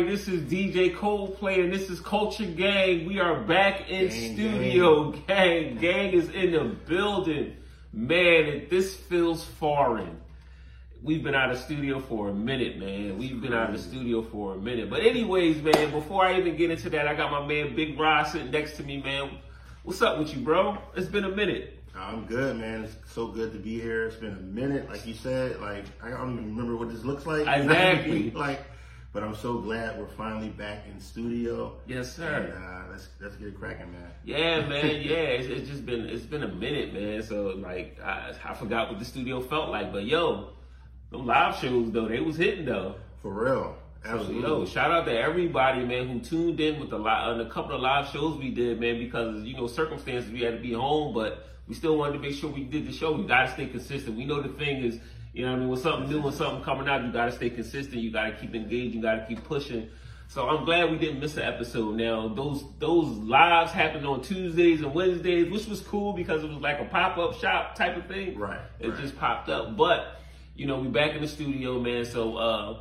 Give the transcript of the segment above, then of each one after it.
Everybody? This is DJ Coldplay, and this is Culture Gang. We are back in Gang, studio. Gang. gang, is in the building. Man, it, this feels foreign. We've been out of studio for a minute, man. We've been out of the studio for a minute. But anyways, man, before I even get into that, I got my man Big Rod sitting next to me, man. What's up with you, bro? It's been a minute. I'm good, man. It's so good to be here. It's been a minute, like you said. Like I don't even remember what this looks like. Exactly. like, but I'm so glad we're finally back in studio. Yes, sir. And, uh, let's let's get it cracking, man. Yeah, man. Yeah, it's, it's just been it's been a minute, man. So like I, I forgot what the studio felt like, but yo, them live shows though they was hitting though. For real. So Absolutely. yo, shout out to everybody, man, who tuned in with the li- on a couple of live shows we did, man, because you know circumstances we had to be home, but we still wanted to make sure we did the show. We gotta stay consistent. We know the thing is, you know, what I mean, With something new and something coming out, you gotta stay consistent. You gotta keep engaged. You gotta keep pushing. So I'm glad we didn't miss an episode. Now those those lives happened on Tuesdays and Wednesdays, which was cool because it was like a pop up shop type of thing. Right, It right. just popped up, but you know we back in the studio, man. So uh,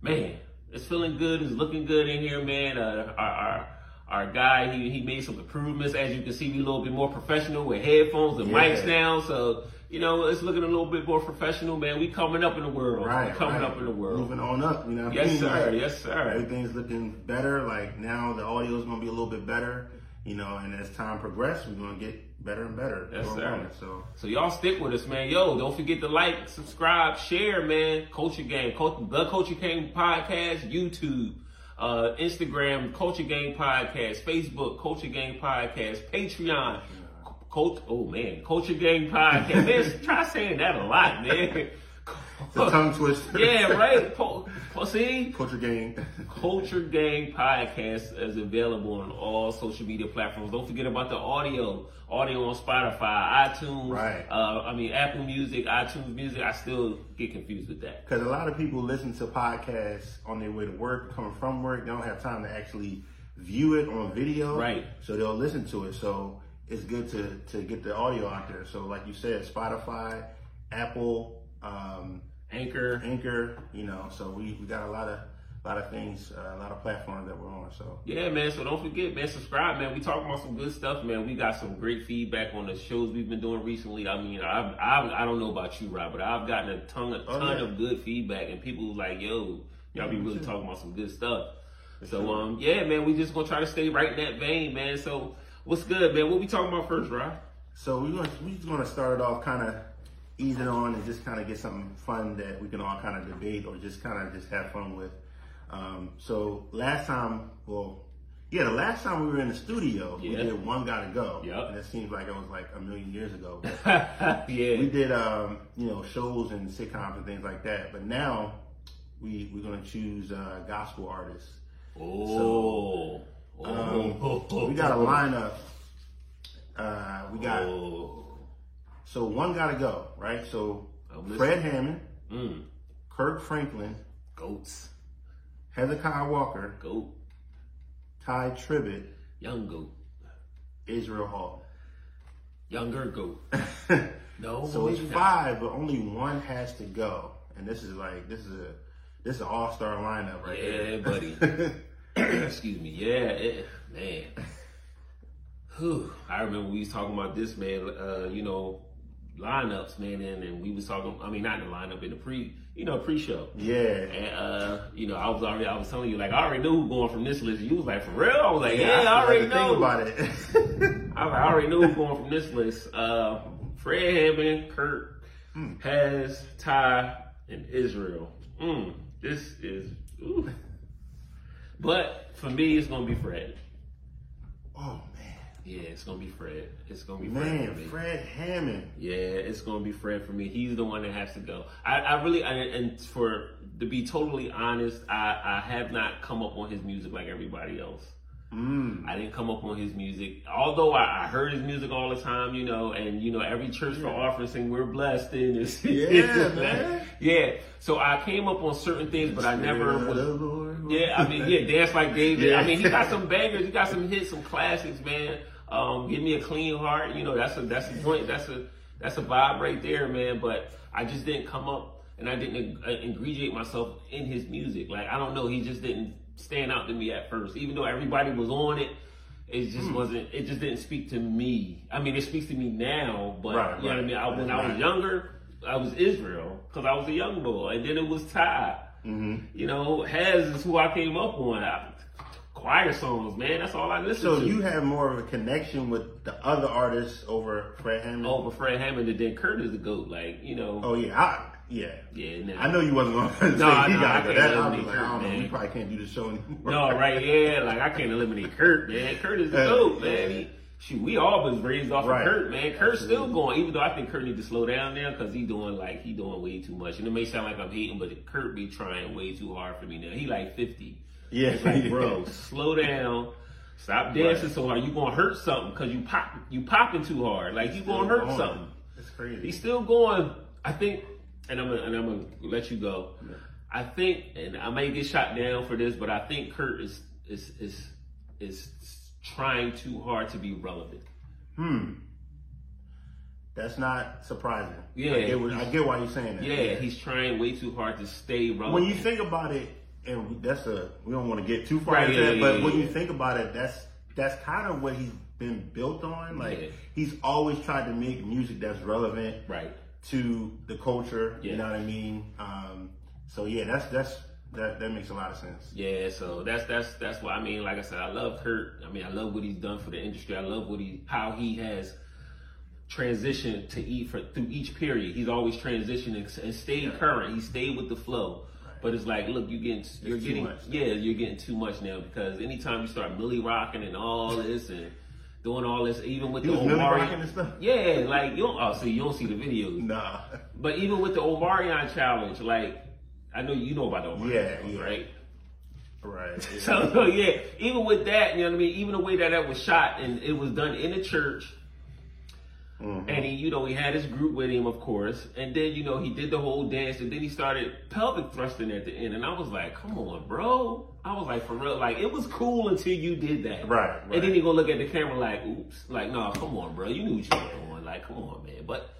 man, it's feeling good. It's looking good in here, man. Uh, our, our our guy, he he made some improvements. As you can see, we a little bit more professional with headphones and Yeah. mics now. So you know it's looking a little bit more professional, man. We coming up in the world. Right. We coming right. up in the world. Moving on up, you know. what I Yes, mean? sir. Like, Yes, sir. Everything's looking better. Like now, the audio is gonna be a little bit better. You know, and as time progresses, we're gonna get better and better. Yes, sir. So So y'all stick with us, man. Yo, don't forget to like, subscribe, share, man. Culture Game, Cult- the Culture Game Podcast, YouTube, uh, Instagram, Culture Game Podcast, Facebook, Culture Game Podcast, Patreon. Cult, oh man, Culture Gang Podcast. Man, try saying that a lot, man. the tongue twister. yeah, right. Po- see, Culture gang. Culture Gang Podcast is available on all social media platforms. Don't forget about the audio. Audio on Spotify, iTunes, Right. uh, I mean Apple Music, iTunes Music. I still get confused with that. Because a lot of people listen to podcasts on their way to work, coming from work. They don't have time to actually view it on video. Right. So they'll listen to it. So it's good to, to get the audio out there. So like you said, Spotify, Apple, um, Anchor. Anchor, you know, so we, we got a lot of lot of things, uh, a lot of platforms that we're on. So Yeah, man. So don't forget, man. Subscribe, man. We talking about some good stuff, man. We got some great feedback on the shows we've been doing recently. I mean, I've, I've I don't know about you, Rob, but I've gotten a ton, a Oh, ton yeah. of good feedback, and people like, "Yo, y'all be really talking about some good stuff." So, um, yeah, man. We just gonna try to stay right in that vein, man. So, what's good, man? What we talking about first, Rob? So we're going we just going to start it off kind of easing on and just kind of get something fun that we can all kind of debate or just kind of just have fun with. Um, so last time, well, yeah, the last time we were in the studio, we did One Gotta Go. Yep. And it seems like it was like a million years ago. Yeah. we did, um, you know, shows and sitcoms and things like that. But now we, we're going to choose uh, gospel artists. oh. Um, oh. we got a lineup. Uh, we got, Oh. so One Gotta Go, right? So Fred Hammond, Mm. Kirk Franklin, Goats. Hezekiah Walker, Goat. Ty Tribbett, Young goat. Israel Hall. Younger goat. No. so it's maybe not. five, but only one has to go. And this is like this is a this is an all star lineup right Yeah, here. buddy. Excuse me. Yeah, it, man. Whew. I remember we was talking about this, man. Uh, you know, lineups, man, and, and we was talking. I mean, not in the lineup in the pre, you know, pre-show. yeah. And uh, you know, I was already, I was telling you, like, I already knew who going from this list. You was like, for real? I was like, yeah, I, still already know. About it. I, like, I already knew who going from this list. Uh, Fred Hammond, Kirk, Hez, Ty, and Israel. Mm, this is, ooh. But for me, it's gonna be Fred. oh man, Yeah, it's gonna be Fred. It's gonna be Fred. man. Fred Hammond. Yeah, it's gonna be Fred for me. He's the one that has to go. I, I really, I, and for to be totally honest, I, I have not come up on his music like everybody else. Mm. I didn't come up on his music, although I, I heard his music all the time, you know, and you know every church for offering sing "We're blessed" in this. Yeah, man. yeah. So I came up on certain things, but I never was. Yeah, I mean, yeah, dance like David. Yeah. I mean, he got some bangers. He got some hits, some classics, man. Um, give me a clean heart. You know, that's a that's a joint. That's a that's a vibe right there, man. But I just didn't come up and I didn't uh, ingrediate myself in his music. Like I don't know, he just didn't stand out to me at first, even though everybody was on it. It just hmm. wasn't. It just didn't speak to me. I mean, it speaks to me now, but right, you know right. what I mean. I, when right. I was younger, I was Israel because I was a young boy, and then it was Ty. Mm-hmm. You know, Hez is who I came up on. I, choir songs, man. That's all I listen so to. So you have more of a connection with the other artists over Fred Hammond? Over Fred Hammond and then Kirk is the GOAT. Like, you know. Oh, yeah. I, yeah. Yeah. Nah. I know you wasn't going to say no, he no, got I that. I was like, I don't know. We probably can't do the show anymore. No, right. Yeah. Like, I can't eliminate Kirk, man. Kirk is the GOAT, man. He, shoot, we all was raised off right. of Kirk, man. Kirk's still going, even though I think Kirk need to slow down now because he doing like he doing way too much. And it may sound like I'm hating, but Kirk be trying way too hard for me now. He like 50. Yeah, it's like, bro, slow down. Stop dancing right. so hard. You gonna hurt something because you pop you popping too hard. Like you gonna hurt going. something. It's crazy. He's still going. I think, and I'm gonna, and I'm gonna let you go. Yeah. I think, and I may get shot down for this, but I think Kirk is is is is trying too hard to be relevant. Hmm. That's not surprising. Yeah, I get, I get why you're saying that. Yeah, yeah, he's trying way too hard to stay relevant. When you think about it, and that's a we don't want to get too far right, into yeah, that, but yeah, when you think about it, that's that's kind of what he's been built on. Like he's always tried to make music that's relevant, right, to the culture. You know what I mean? Um, so yeah, that's that's that that makes a lot of sense. Yeah, so that's that's that's what I mean. Like I said, I love Kirk. I mean, I love what he's done for the industry. I love what he how he has transitioned to eat for through each period. He's always transitioning and stayed yeah. current. He stayed with the flow. But it's like, look, you're getting, you're getting, yeah, you're getting too much now because anytime you start Milly rocking and all this and doing all this, even with he the Omarion. Yeah, like you don't. Oh, see, you don't see the videos. Nah. But even with the Omarion challenge, like I know you know about the Omarion, yeah, yeah. right? Right. Yeah. So, yeah, even with that, you know what I mean. Even the way that that was shot and it was done in the church Mm-hmm. And he, you know, he had his group with him, of course. And then, you know, he did the whole dance and then he started pelvic thrusting at the end. And I was like, come on, bro. I was like, for real. Like, it was cool until you did that. Right. right. And then he gonna look at the camera like, oops. Like, no, come on, bro. You knew what you were doing. Like, come on, man. But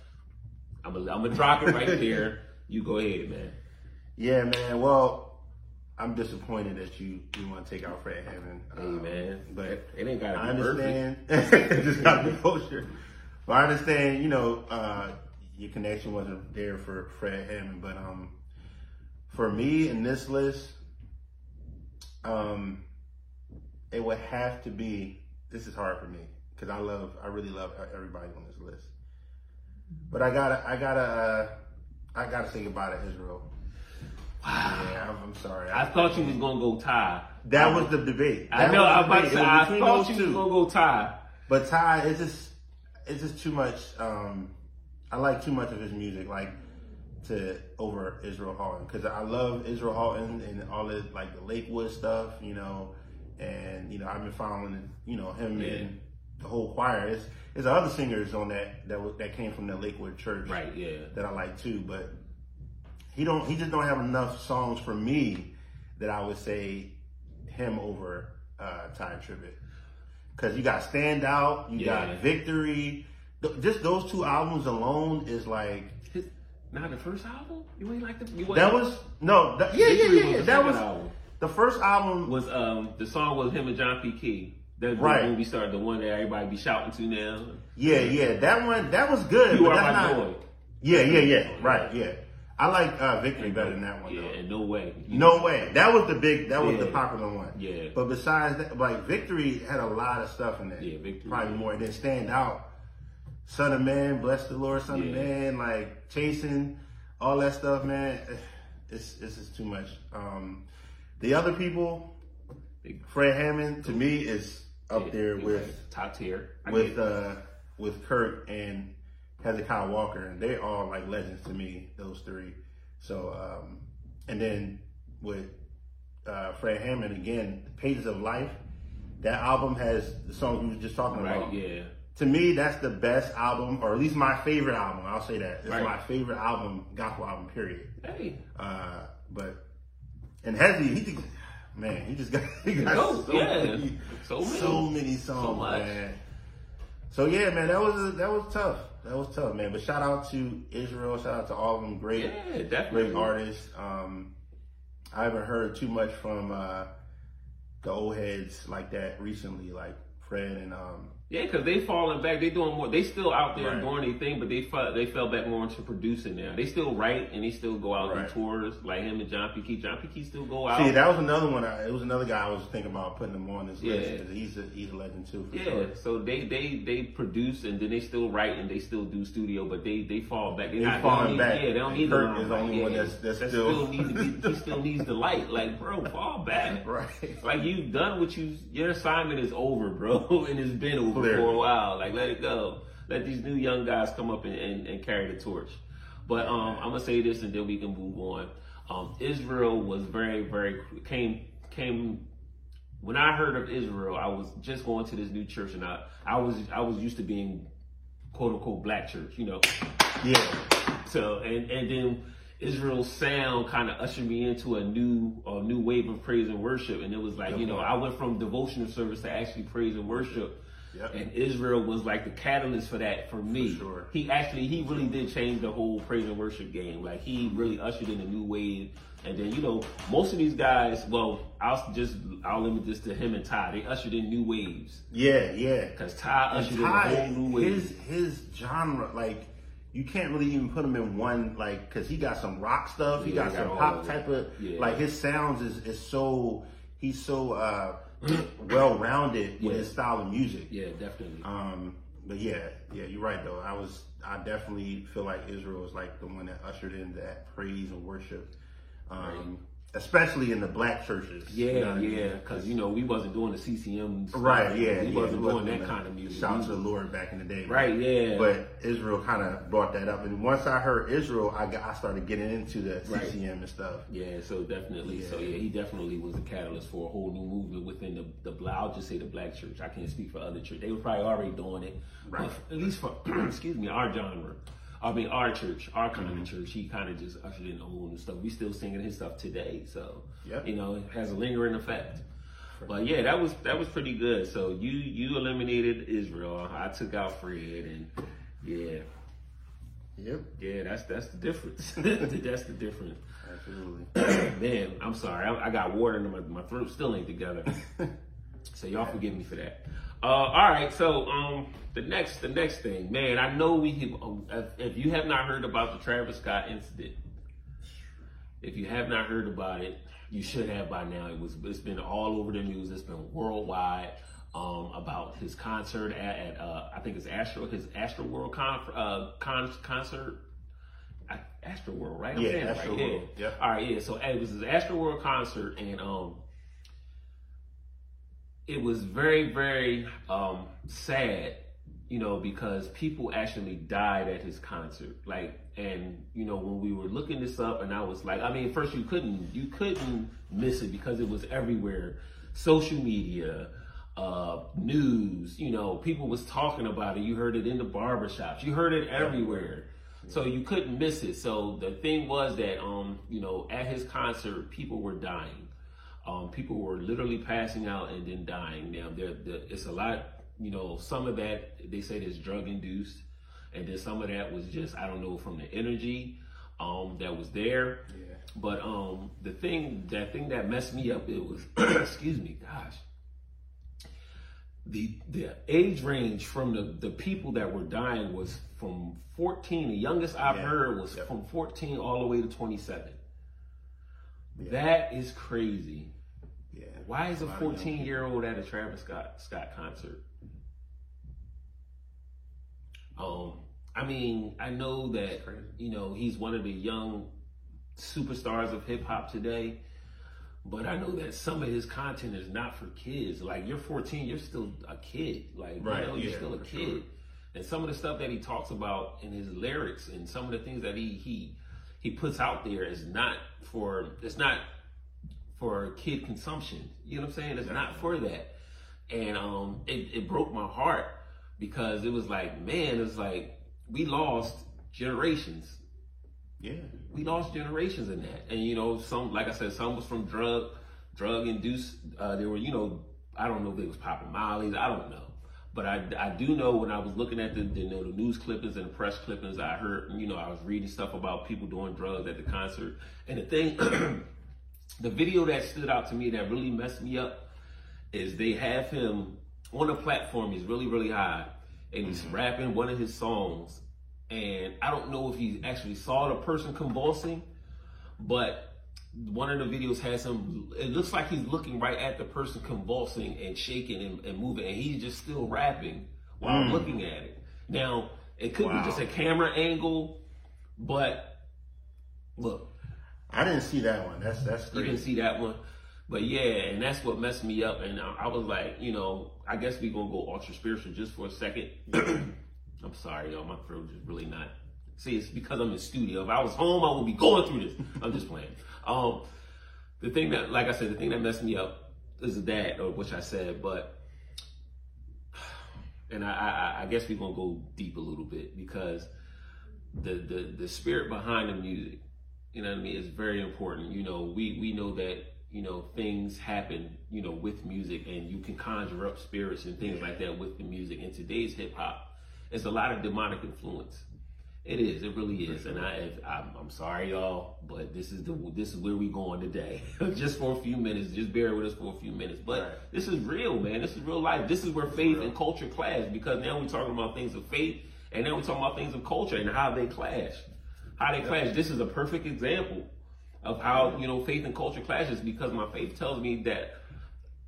I'm gonna, I'm gonna drop it right there. You go ahead, man. Yeah, man. Well, I'm disappointed that you you want to take out Fred Hammond. Hey, um, man. But it ain't gotta be I understand. it just gotta be kosher. Well, I understand, you know, uh, your connection wasn't there for Fred Hammond, but um, for me in this list, um, it would have to be. This is hard for me because I love, I really love everybody on this list. But I gotta, I gotta, uh, I gotta say goodbye to Israel. Wow. I'm, sorry. I, I thought you was gonna go Ty. That was the debate. That I know. I was about to say. I thought you was gonna go Ty. But Ty is just it's just too much. Um, I like too much of his music, like to over Israel Houghton, because I love Israel Houghton and all the like the Lakewood stuff, you know, and you know I've been following you know him yeah. and the whole choir. It's, there's other singers on that that that came from the Lakewood Church, right? Yeah, that I like too, but he don't he just don't have enough songs for me that I would say him over uh, Ty Tribbett. Cause you got Stand Out, you yeah. got Victory. Just those two albums alone is like. Not the first album. You ain't like the. You that was no. That, yeah, yeah, yeah, yeah. That was album. the first album. Was um the song was him and John P. Kee. That right. when we started the one that everybody be shouting to now. Yeah, yeah. That one that was good. You are my not, joy. Yeah, yeah, yeah. Right, yeah. I like uh, Victory better than that one. Yeah, though. no way. No way. That was the big. That was yeah. the popular one. Yeah. But besides that, like Victory had a lot of stuff in there. Yeah, Victory. Probably more. And then Stand Out, Son of Man, Bless the Lord, Son yeah. of Man, like Chasing, all that stuff, man. It's it's just too much. Um, the other people, Fred Hammond, to me is up yeah, there with top tier. I with uh with Kirk and Hezekiah Walker, and they all like legends to me. Those three. So, um, and then with uh, Fred Hammond again, Pages of Life. That album has the songs we were just talking right, about. Yeah. To me, that's the best album, or at least my favorite album. I'll say that it's right. my favorite album, gospel album. Period. Hey. Uh, but and Hezzy, he man, he just got he got so, yeah. many, so many, so many songs, so man. So yeah, man, that was that was tough. That was tough, man. But shout out to Israel. Shout out to all of them. Great, yeah, definitely. great artists. Um, I haven't heard too much from uh, the old heads like that recently, like Fred and um, yeah, because they falling back. They doing more. They still out there Right. doing their thing, but they fell, they fell back more into producing now. They still write and they still go out on Right. tours like him and John P. Kee. John P. Kee still go out. See, that was another one. I, it was another guy I was thinking about putting him on this list Yeah. because he's a he's a legend too. For yeah, sure. so they they they produce and then they still write and they still do studio, but they they fall back. They're They not, falling they don't need, back. Yeah, they don't need Kirk the is the only yeah, one that's- that's that still- need to be, he still needs the light. Like, bro, fall back. Right. Like you've done what you your assignment is over, bro, and it's been over For a while. Like let it go. Let these new young guys come up and, and, and carry the torch. But um, I'm gonna say this and then we can move on. Um, Israel was very, very came came when I heard of Israel, I was just going to this new church and I, I was I was used to being quote unquote black church, you know. Yeah. So and and then Israel's sound kind of ushered me into a new a new wave of praise and worship, and it was like you know I went from devotional service to actually praise and worship. Yep. And Israel was like the catalyst for that for me. For sure. He actually he really did change the whole praise and worship game. Like he really ushered in a new wave. And then you know most of these guys, well, I'll just I'll limit this to him and Ty. They ushered in new waves Yeah, yeah. because Ty And ushered in a whole new wave. his his genre, like you can't really even put him in one, like because he got some rock stuff, he Yeah, got got some pop type of, Yeah. like his sounds is is so he's so uh well rounded with his style of music. yeah, definitely. Um, but yeah, yeah, you're right though. I was, I definitely feel like Israel is like the one that ushered in that praise and worship, um, especially in the black churches. Yeah, You know what I mean? yeah, because you know we wasn't doing the CCM. stuff. Right, yeah, we yeah, wasn't doing that kind of music. Shout to the Lord back in the day. Right, yeah. But Israel kind of brought that up, and once I heard Israel, I got, I started getting into the Right. CCM and stuff. Yeah, so definitely, so Yeah. yeah, he definitely was a catalyst for a whole new movement within the the black. I'll just say the black church. I can't speak for other church. They were probably already doing it, Right. At least for excuse me, our genre. I mean, our church, our kind Mm-hmm. of church. He kind of just ushered in the whole new stuff. We still singing his stuff today, so Yep. you know, it has a lingering effect. But yeah, that was that was pretty good. So you you eliminated Israel. I took out Fred, and yeah, Yep, yeah, that's that's the difference. that's the difference. absolutely. Man, I'm sorry. I, I got water in my my throat. Still ain't together. so y'all forgive me for that. Uh, all right. So um, the next the next thing, man. I know we have. Um, if, if you have not heard about the Travis Scott incident, if you have not heard about it, you should have by now. It was. It's been all over the news. It's been worldwide. Um, about his concert at, at uh, I think it's Astro his Astro World con, uh, con, concert I, Astro World, right? I'm Yeah, Astro right. World, Yeah. yep. All right, yeah. So it was his Astro World concert, and um, it was very, very um sad, you know, because people actually died at his concert. Like, and you know, when we were looking this up, and I was like, I mean, first you couldn't, you couldn't miss it because it was everywhere, social media. Uh, news, you know, people was talking about it. You heard it in the barbershops. You heard it everywhere. So you couldn't miss it. So the thing was that, um, you know, at his concert, people were dying. Um, people were literally passing out and then dying. Now, there, there, it's a lot, you know, some of that they said is drug induced, and then some of that was just I don't know from the energy um, that was there. Yeah. But um, the thing, that thing that messed me up, it was, excuse me, gosh, the the age range from the the people that were dying was from 14. The youngest I've Yeah. heard was Yep. from 14 all the way to 27. Yeah. That is crazy. Why is a lot of young 14 year old at a Travis Scott Scott concert? Um, I mean, I know that you know he's one of the young superstars of hip hop today, but I know that some of his content is not for kids. Like you're 14, you're still a kid. Like Right, you know, you're yeah, still a kid. sure. And some of the stuff that he talks about in his lyrics and some of the things that he he he puts out there is not for it's not for kid consumption. You know what I'm saying? It's not for that. And um it, it broke my heart because it was like, man, it's like we lost generations. Yeah. We lost generations in that. And you know, some like I said, some was from drug drug induced uh there were, you know, I don't know if they was popping mollies, I don't know. But I, I do know when I was looking at the, the, you know, the news clippings and the press clippings, I heard, you know, I was reading stuff about people doing drugs at the concert. And the thing, the video that stood out to me that really messed me up is they have him on a platform. He's really, really high and he's mm-hmm. rapping one of his songs. And I don't know if he actually saw the person convulsing, but one of the videos has him it looks like he's looking right at the person convulsing and shaking and, and moving and he's just still rapping while mm. looking at it now it could wow. be just a camera angle but look i didn't see that one. That's that's you didn't see that one? But yeah and that's what messed me up and i, I was like you know i guess we're gonna go ultra spiritual just for a second. I'm sorry y'all my throat is really not see it's because i'm in studio. If i was home i would be going through this. I'm just playing. Um, the thing that, like I said, the thing that messed me up is that, or which I said, but, and I, I, I guess we're gonna go deep a little bit because the, the, the spirit behind the music, you know what I mean, It's very important. You know, we, we know that, you know, things happen, you know, with music and you can conjure up spirits and things like that with the music. In today's hip hop, it's a lot of demonic influence. It is. It really is. And I, I'm, I'm, sorry, y'all, but this is the this is where we going today. just for a few minutes. Just bear with us for a few minutes. But right. this is real, man. This is real life. This is where faith and culture clash because now we're talking about things of faith, and now we're talking about things of culture and how they clash. How they clash. This is a perfect example of how you know faith and culture clashes because my faith tells me that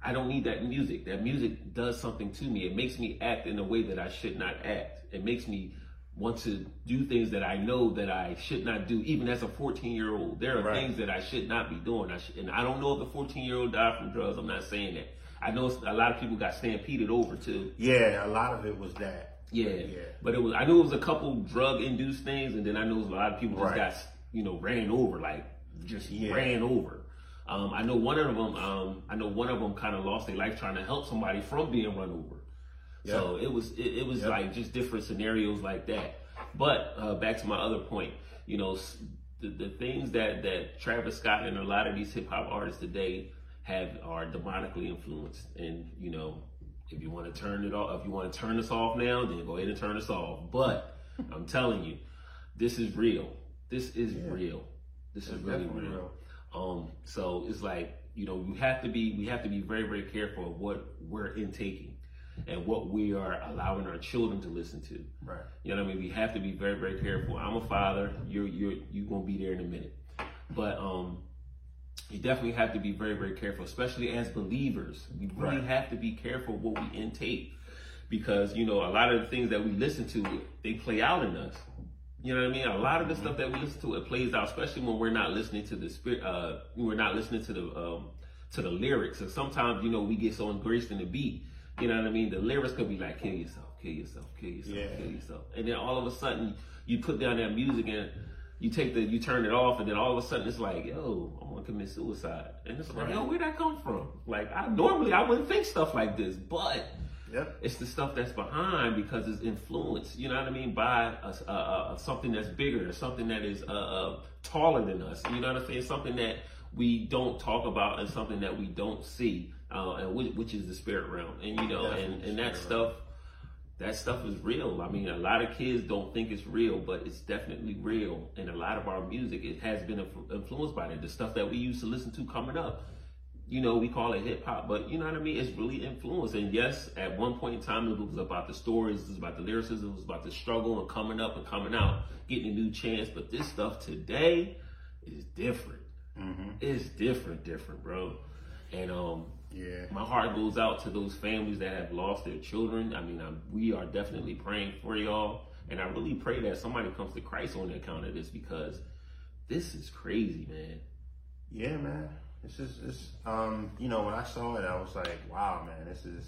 I don't need that music. That music does something to me. It makes me act in a way that I should not act. It makes me want to do things that I know that I should not do, even as a 14 year old. There are right. things that I should not be doing. I should, and I don't know if the 14 year old died from drugs. I'm not saying that. I know a lot of people got stampeded over too. Yeah, a lot of it was that. Yeah, yeah. But it was. I knew it was a couple drug induced things, and then I know a lot of people just right. got you know ran over, like just yeah. ran over. Um, I know one of them. Um, I know one of them kind of lost their life trying to help somebody from being run over. Yep. So it was it, it was yep. like just different scenarios like that. But uh, back to my other point, you know, the, the things that that Travis Scott and a lot of these hip hop artists today have are demonically influenced, and you know, if you want to turn it off, if you want to turn this off now, then go ahead and turn this off. But I'm telling you, this is real. This is yeah. real. This is really real. real. Um, so it's like you know, we have to be we have to be very very careful of what we're intaking and what we are allowing our children to listen to. Right. You know what I mean? We have to be very, very careful. I'm a father. You're you're you gonna be there in a minute. But um you definitely have to be very, very careful, especially as believers. We really right. have to be careful what we intake. Because, you know, a lot of the things that we listen to, they play out in us. You know what I mean? A lot of the mm-hmm. stuff that we listen to, it plays out, especially when we're not listening to the spirit, uh, we're not listening to the, um, to the lyrics. And sometimes, you know, we get so engrossed in the beat you know what I mean? The lyrics could be like, kill yourself, kill yourself, kill yourself, yeah. kill yourself. And then all of a sudden you put down that music and you take the, you turn it off and then all of a sudden it's like, yo, i'm gonna commit suicide. And it's like, right. yo, where'd that come from? Like, I normally, I wouldn't think stuff like this, but Yep. It's the stuff that's behind because it's influenced, you know what I mean, by a, a, a, something that's bigger, something that is uh, uh, taller than us. You know what I'm saying? Something that we don't talk about and something that we don't see uh, and which, which, is the spirit realm. And you know, and, and that stuff, that stuff is real. I mean, a lot of kids don't think it's real, but it's definitely real. And a lot of our music, it has been influenced by that. The stuff that we used to listen to coming up, you know, we call it hip hop, but you know what I mean? It's really influenced. And yes, at one point in time, it was about the stories, it was about the lyricism, it was about the struggle and coming up and coming out, getting a new chance. But this stuff today is different. Mm-hmm. It's different, different, bro. And um, yeah. My heart goes out to those families that have lost their children. I mean, I'm, we are definitely praying for y'all. And I really pray that somebody comes to Christ on the account of this because this is crazy, man. Yeah, man. It's just, it's, um, you know, when I saw it, I was like, wow, man, this is,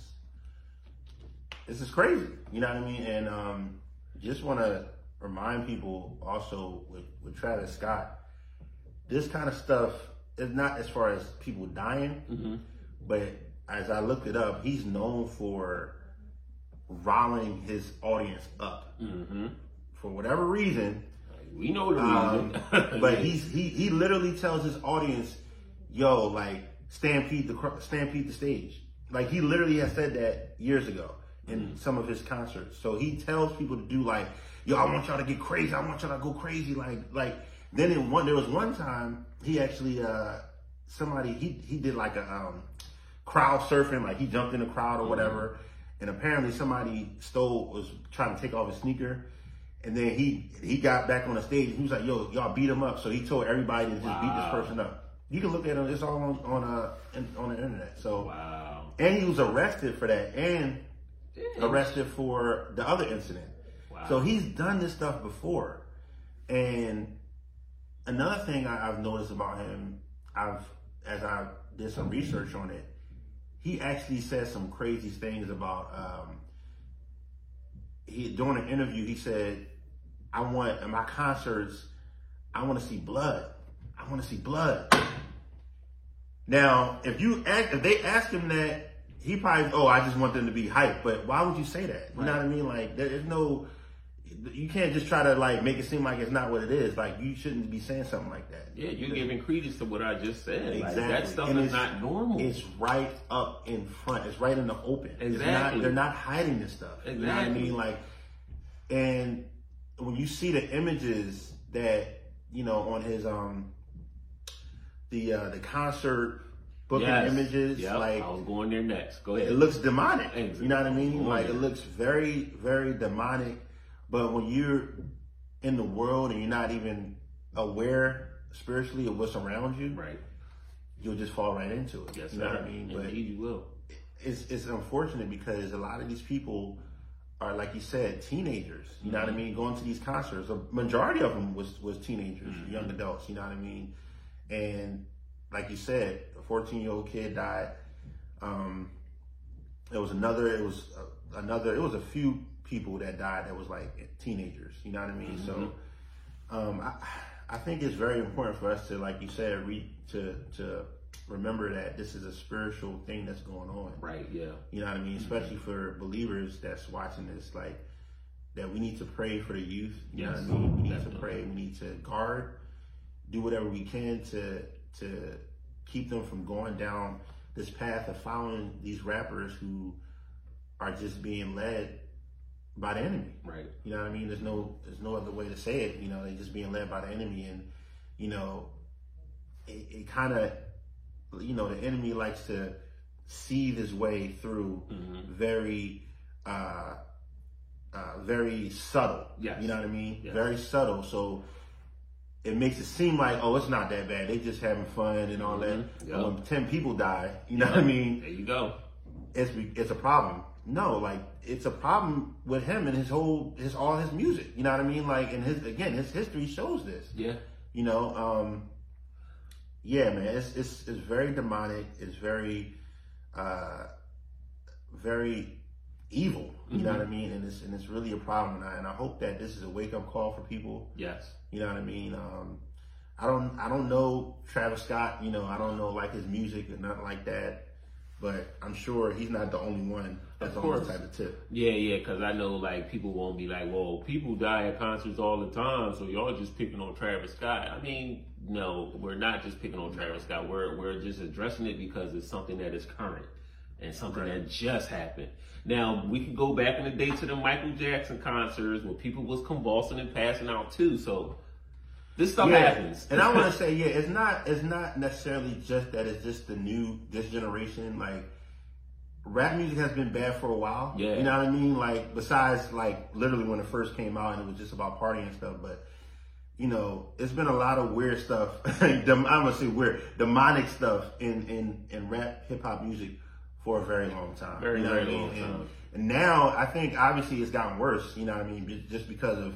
this is crazy. You know what I mean? And, um, just want to remind people also with, with Travis Scott, this kind of stuff is not as far as people dying. Mm-hmm but as I looked it up, he's known for riling his audience up. Mm-hmm. For whatever reason. We know the um, reason. but he's he he literally tells his audience, "Yo, like stampede the stampede the stage." Like he literally has said that years ago. in mm-hmm. some of his concerts. So he tells people to do like, yo, I want y'all to get crazy. I want y'all to go crazy. Like, like, then in one, there was one time he actually, uh, somebody, he, he did like a, um, crowd surfing, like he jumped in the crowd or whatever. Mm-hmm. And apparently somebody stole, was trying to take off his sneaker. And then he, he got back on the stage. He was like, yo, y'all beat him up. So he told everybody to just wow. beat this person up. You can look at it. It's all on, on, uh, on the internet. So, wow. and he was arrested for that and Damn. arrested for the other incident. Wow. So he's done this stuff before. And another thing I, have noticed about him, I've, as I did some research on it, he actually said some crazy things about um, he during an interview he said i want in my concerts i want to see blood. I want to see blood. Now if you ask if they ask him that he probably oh i just want them to be hyped. But why would you say that? You right. know what i mean? Like there's no you can't just try to like make it seem like it's not what it is. Like you shouldn't be saying something like that. Yeah, you're giving credence to what I just said. Exactly. Like, that stuff and is not normal. It's right up in front. It's right in the open. Exactly. Not, they're not hiding this stuff. Exactly. You know what I mean? Like, and when you see the images that you know on his um the uh the concert booking yes. images. Yep. Like I was going there next. Go ahead. It looks demonic. Exactly. You know what I mean? Like it looks very, very demonic but when you're in the world and you're not even aware spiritually of what's around you, right, you'll just fall right into it. Yes, you know sir. what I mean? Indeed, but you will. It's it's unfortunate because a lot of these people are like you said, teenagers. You mm-hmm. know what I mm-hmm. mean? Going to these concerts. A majority of them was was teenagers, mm-hmm. young adults. You know what I mean? And like you said, a 14 year old kid died. Um, there was another. It was another. It was a few people that died that was like teenagers. You know what I mean? Mm-hmm. So um, I, I think it's very important for us to, like you said, read to to remember that this is a spiritual thing that's going on. Right. Yeah. You know what I mean? Mm-hmm. Especially for believers that's watching this, like that we need to pray for the youth. You yes, know what I mean? We need definitely. to pray. We need to guard, do whatever we can to to keep them from going down this path of following these rappers who are just being led by the enemy. Right. You know what I mean? There's no there's no other way to say it. You know, they're just being led by the enemy, and you know, it, it kind of, you know, the enemy likes to see his way through mm-hmm. very, uh, uh, very subtle. Yeah, You know what I mean? Yes. Very subtle. So it makes it seem like, oh, it's not that bad. They just having fun and all mm-hmm. that. Yep. When ten people die, you know yep. what I mean? There you go. It's it's a problem. No, like it's a problem with him and his whole his all his music. You know what I mean? Like and his again his history shows this. Yeah. You know, um yeah, man, it's it's it's very demonic, it's very uh very evil. You mm-hmm. know what I mean? And it's and it's really a problem and I and I hope that this is a wake up call for people. Yes. You know what I mean? Um I don't I don't know Travis Scott, you know, I don't know like his music or nothing like that. But I'm sure he's not the only one that's on this type of tip. Yeah, yeah, because I know like people won't be like, well, people die at concerts all the time, so y'all just picking on Travis Scott. I mean, no, we're not just picking on Travis Scott. We're we're just addressing it because it's something that is current and something right. that just happened. Now we can go back in the day to the Michael Jackson concerts where people was convulsing and passing out too. So this stuff yeah. happens. and I want to say, yeah, it's not it's not necessarily just that it's just the new this generation. Like rap music has been bad for a while. Yeah. You know what I mean? Like besides like literally when it first came out and it was just about partying and stuff, but you know, it's been a lot of weird stuff. I'm gonna say weird, demonic stuff in in in rap hip hop music for a very long time. Very, you know very long time. And, and now I think obviously it's gotten worse. You know what I mean? Just because of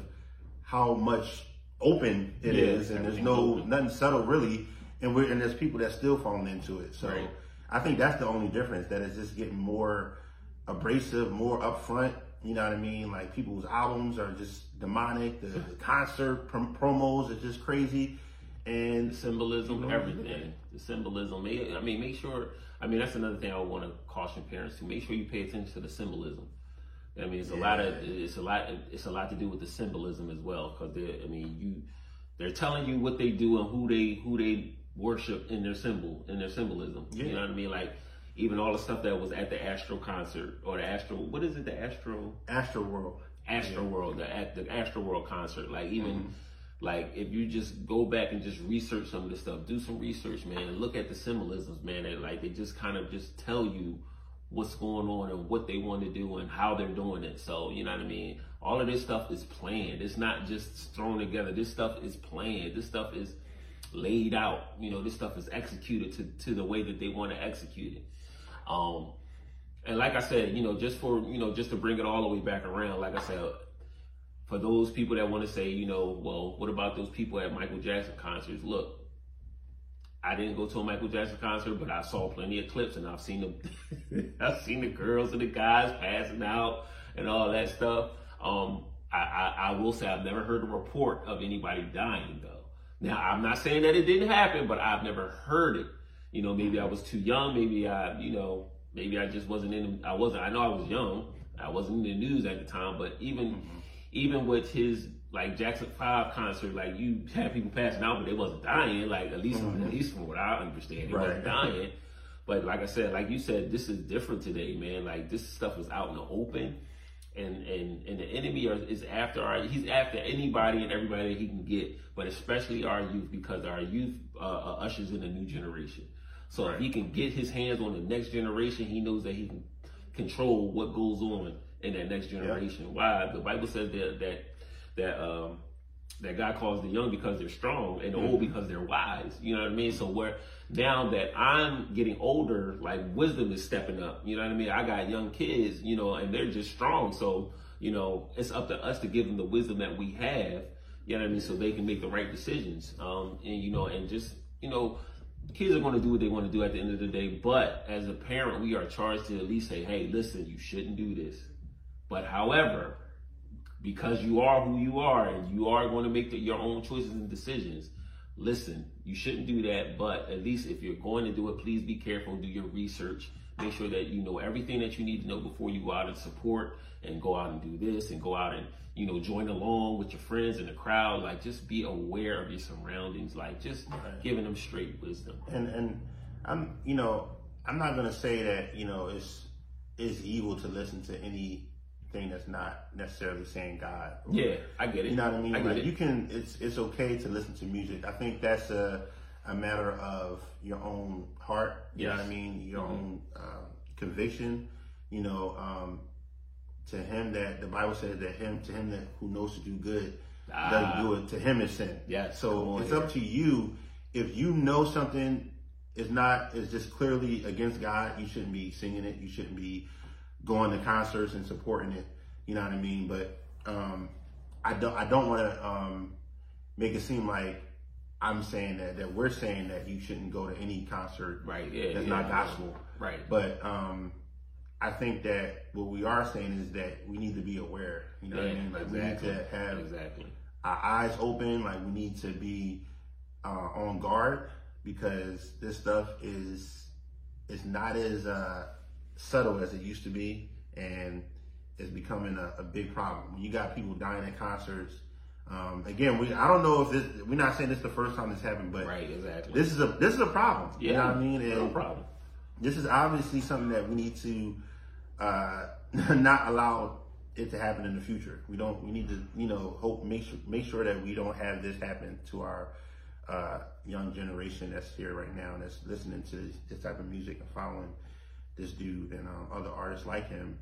how much open it yeah, is, and there's no open. nothing subtle really, and we're and there's people that still falling into it. So right. I think that's the only difference that it's just getting more abrasive, more upfront. You know what I mean? Like people's albums are just demonic. The, the concert prom- promos are just crazy, and the symbolism, everything. The symbolism. I mean, make sure. I mean, that's another thing I want to caution parents to make sure you pay attention to the symbolism. I mean, it's a lot of it's a lot it's a lot to do with the symbolism as well because they I mean you they're telling you what they do and who they who they worship in their symbol in their symbolism. Yeah. You know what I mean? Like even all the stuff that was at the Astro concert or the Astro, what is it, the Astro? Astro World. Astro yeah. World, the at the Astro World concert. Like even mm-hmm. like if you just go back and just research some of this stuff, do some research, man, and look at the symbolisms, man. And like they just kind of just tell you what's going on and what they want to do and how they're doing it. So, you know what I mean? All of this stuff is planned. It's not just thrown together. This stuff is planned. This stuff is laid out. You know, this stuff is executed to, to the way that they want to execute it. Um, and like I said, you know, just for, you know, just to bring it all the way back around, like I said, for those people that want to say, you know, well, what about those people at Michael Jackson concerts? Look, I didn't go to a Michael Jackson concert, but I saw plenty of clips and I've seen the I've seen the girls and the guys passing out and all that stuff. Um, I, I, I, will say I've never heard a report of anybody dying though. Now I'm not saying that it didn't happen, but I've never heard it. You know, maybe I was too young. Maybe I, you know, maybe I just wasn't in. I wasn't. I know I was young. I wasn't in the news at the time. But even, mm-hmm. even with his like Jackson Five concert, like you had people passing out, but they wasn't dying. Like at least, mm-hmm. at least from what I understand, they right. wasn't dying. But like I said, like you said, this is different today, man. Like this stuff is out in the open, and and and the enemy is after our. He's after anybody and everybody that he can get, but especially our youth because our youth uh, uh, ushers in a new generation. So right. if he can get his hands on the next generation, he knows that he can control what goes on in that next generation. Yep. Why? The Bible says that that that um, that God calls the young because they're strong and the mm-hmm. old because they're wise. You know what I mean? So where now that I'm getting older, like wisdom is stepping up. You know what I mean? I got young kids, you know, and they're just strong. So, you know, it's up to us to give them the wisdom that we have, you know what I mean, so they can make the right decisions. Um, and you know, and just, you know, kids are going to do what they want to do at the end of the day. But as a parent, we are charged to at least say, hey, listen, you shouldn't do this. But however, because you are who you are and you are going to make the, your own choices and decisions. Listen, you shouldn't do that, but at least if you're going to do it, please be careful, do your research. Make sure that you know everything that you need to know before you go out and support and go out and do this and go out and, you know, join along with your friends in the crowd. Like just be aware of your surroundings, like just right. giving them straight wisdom. And and I'm you know, I'm not gonna say that, you know, it's it's evil to listen to any thing that's not necessarily saying God. Or, yeah, I get it. You know what I mean? I like it. you can it's it's okay to listen to music. I think that's a a matter of your own heart. You yes. know what I mean? Your mm-hmm. own um, conviction. You know, um, to him that the Bible says that him to him that who knows to do good ah. doesn't do it. To him is sin. Yeah. So it's here. up to you. If you know something is not is just clearly against God, you shouldn't be singing it. You shouldn't be going to concerts and supporting it. You know what I mean? But um, I don't I don't want to um, make it seem like I'm saying that that we're saying that you shouldn't go to any concert right yeah, that's yeah, not gospel right but um, I think that what we are saying is that we need to be aware you know yeah, what I mean like exactly. we need to have exactly our eyes open like we need to be uh, on guard because this stuff is it's not as uh, subtle as it used to be, and it's becoming a, a big problem. When you got people dying at concerts, um, again, we I don't know if this we're not saying this is the first time this happened, but right, exactly. This is a this is a problem. Yeah, you know what I mean? And no problem. This is obviously something that we need to uh, not allow it to happen in the future. We don't. We need to, you know, hope make sure make sure that we don't have this happen to our uh, young generation that's here right now and that's listening to this, this type of music and following this dude and um, other artists like him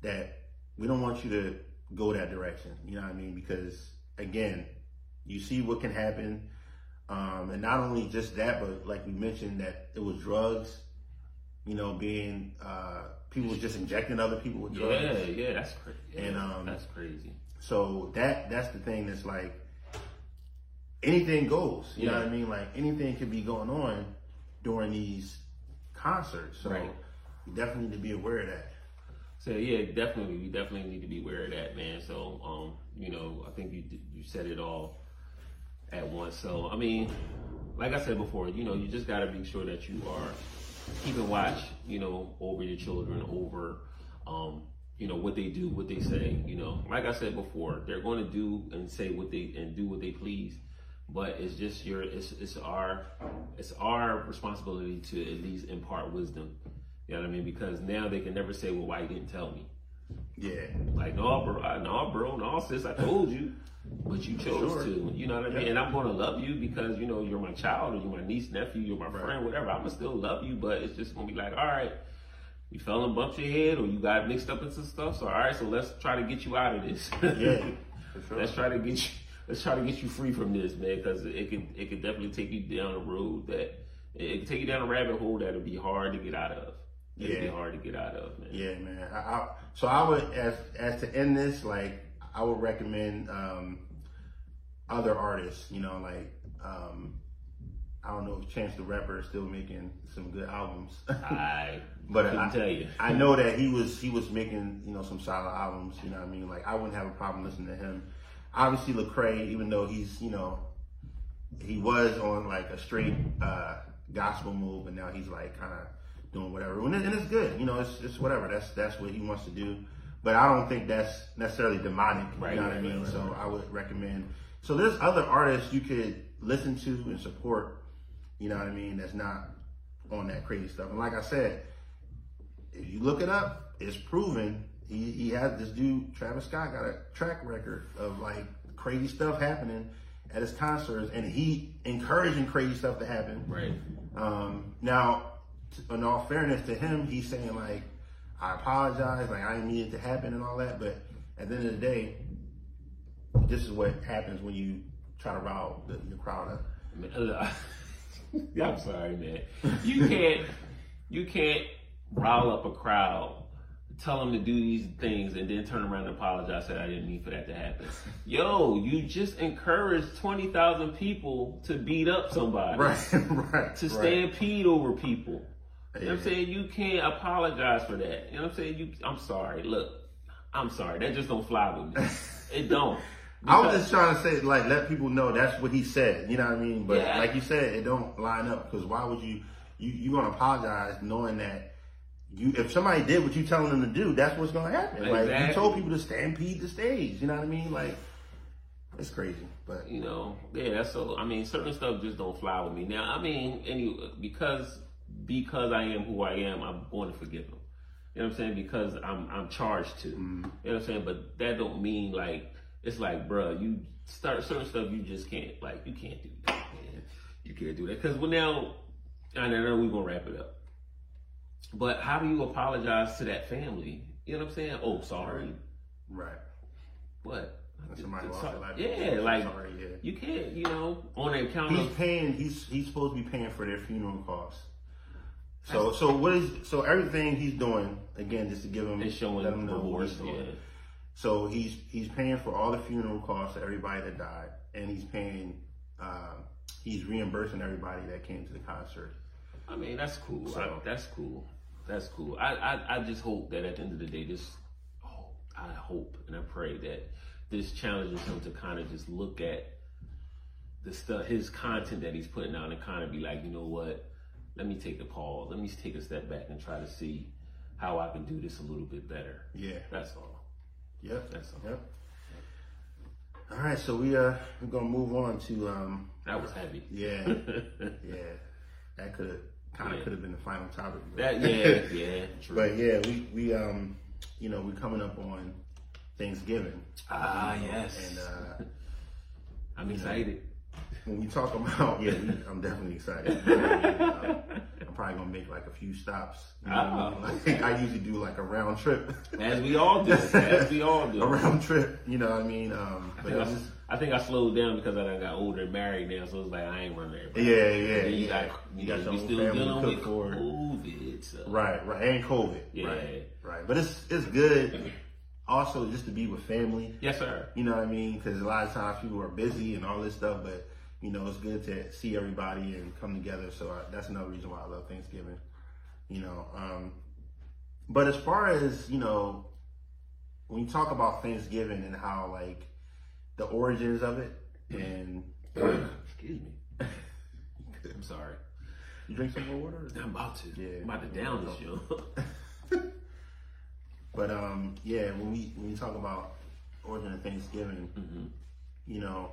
that we don't want you to go that direction. You know what I mean? Because again, you see what can happen. Um, and not only just that, but like we mentioned that it was drugs, you know, being, uh, people were just injecting other people with drugs. Yeah, yeah, that's crazy. Yeah, and, um, that's crazy. So that, that's the thing that's like, anything goes, you yeah. know what I mean? Like anything could be going on during these concerts. So right. You definitely need to be aware of that. So yeah, definitely, we definitely need to be aware of that, man. So, um, you know, I think you you said it all at once. So, I mean, like I said before, you know, you just got to make sure that you are keeping watch, you know, over your children, over, um, you know, what they do, what they say. You know, like I said before, they're going to do and say what they and do what they please but it's just your it's it's our it's our responsibility to at least impart wisdom You know what I mean? Because now they can never say, "Well, why you didn't tell me?" Yeah. Like, no, bro, I, no, bro, no, sis, I told you, but you chose Sure. to. You know what I mean? And I'm gonna love you because you know you're my child or you're my niece, nephew, you're my Right. friend, whatever. I'm gonna still love you, but it's just gonna be like, all right, you fell and bumped your head or you got mixed up into stuff. So all right, so let's try to get you out of this. Yeah. Sure. let's try to get you. Let's try to get you free from this, man, because it could it could definitely take you down a road that it could take you down a rabbit hole that'll be hard to get out of. Be Yeah. hard to get out of, man. Yeah, man. I, I, so I would, as as to end this, like I would recommend um, other artists. You know, like um, I don't know if Chance the Rapper is still making some good albums, I but I, tell you. I know that he was he was making you know some solid albums. You know what I mean? Like I wouldn't have a problem listening to him. Obviously, Lecrae, even though he's you know he was on like a straight uh, gospel move, and now he's like kind of doing whatever, and, it, and it's good. You know, it's it's whatever. That's that's what he wants to do. But I don't think that's necessarily demonic. Right, you know what I mean? right, right, so. I would recommend. So there's other artists you could listen to and support. You know what I mean? That's not on that crazy stuff. And like I said, if you look it up, it's proven. He, he has this dude, Travis Scott, got a track record of like crazy stuff happening at his concerts, and he encouraging crazy stuff to happen. Right. Um, now, in all fairness to him, he's saying like, I apologize, like I didn't mean it to happen and all that. But at the end of the day, this is what happens when you try to rile the, the crowd up. I'm sorry, man. You can't you can't rile up a crowd, tell them to do these things, and then turn around and apologize. Say I didn't mean for that to happen. Yo, you just encouraged twenty thousand people to beat up somebody, Right, right. To right. stampede over people. You know what I'm saying? You can't apologize for that. You know what I'm saying? You I'm sorry. Look, I'm sorry. That just don't fly with me. It don't. I was just trying to say, like, let people know that's what he said. You know what I mean? But Yeah. like you said, it don't line up because why would you? You you gonna apologize knowing that you if somebody did what you telling them to do, that's what's gonna happen. Like you told people to stampede the stage. You know what I mean? Like it's crazy, but you know, yeah, so. I mean, certain stuff just don't fly with me. Now, I mean, any because because I am who I am, I'm going to forgive them. You know what I'm saying? Because I'm I'm charged to. Mm-hmm. You know what I'm saying? But that don't mean like it's like, bruh, you start certain stuff you just can't like you can't do that, man. You can't do that because well now, I know we're gonna wrap it up. But how do you apologize to that family? You know what I'm saying? Oh, sorry. right. What? Somebody lost their life. Yeah, like sorry, yeah. you can't, you know, on account He's of paying. He's he's supposed to be paying for their funeral costs. So so what is so everything he's doing again just to give him and showing let him know what he's doing. Yeah, So he's he's paying for all the funeral costs of everybody that died, and he's paying uh, he's reimbursing everybody that came to the concert. I mean that's cool. So- I, that's cool. That's cool. I, I I just hope that at the end of the day, this oh, I hope and I pray that this challenges him to kind of just look at the stuff, his content that he's putting out, and kind of be like, you know what? Let me take a pause. Let me take a step back and try to see how I can do this a little bit better. Yeah. That's all. Yep. That's all. Yep. All right, so we uh we're gonna move on to um That was heavy. yeah yeah that could have kind of Yeah. could have been the final topic. That yeah yeah true. But yeah, we we um you know we're coming up on Thanksgiving. Ah, know, yes. And uh, I'm excited. When we talk about yeah, we, I'm definitely excited. Uh, I'm probably gonna make like a few stops. You know what I mean? Ah, Like, I usually do like a round trip. As we all do. As we all do. a round trip. You know what I mean? Um, I but think I, I think I slowed down because I got older and married now, so it's like I ain't running everybody. yeah, yeah, you yeah. got you, You got your you own still family to dealing for. COVID. So. Right, right, and COVID. Yeah. Right, right. But it's it's good. Also, just to be with family. Yes, sir. You know what I mean? Because a lot of times people are busy and all this stuff, but you know it's good to see everybody and come together. So I, that's another reason why I love Thanksgiving. You know, um, but as far as you know, when you talk about Thanksgiving and how like the origins of it, and Excuse me. I'm sorry. you drink some more water. I'm about to. Yeah. I'm about to down this yo. But um, yeah, when we when we talk about origin of Thanksgiving, Mm-hmm. you know,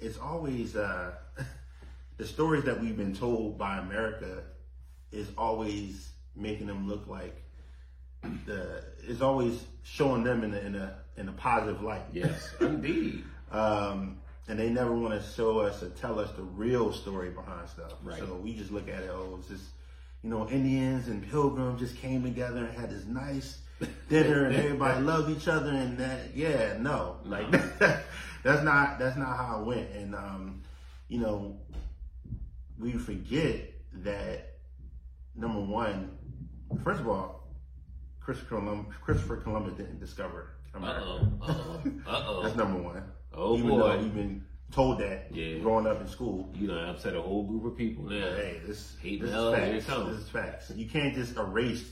it's always uh, the stories that we've been told by America is always making them look like the it's always showing them in a in a in a positive light. Yes, indeed. Um, and they never want to show us or tell us the real story behind stuff. Right. So we just look at it, oh, it's just, you know, Indians and pilgrims just came together and had this nice dinner and everybody loved each other and that, yeah, no, like that's not, that's not how it went. And, um, you know, we forget that number one, first of all, Christopher Columbus, Christopher Columbus didn't discover America. Uh-oh, uh-oh. That's number one. Oh, Even boy. though we've been told that Yeah. growing up in school. You know, upset a whole group of people Yeah, Hey, this, Hate this is hell, here it facts. This is facts. You can't just erase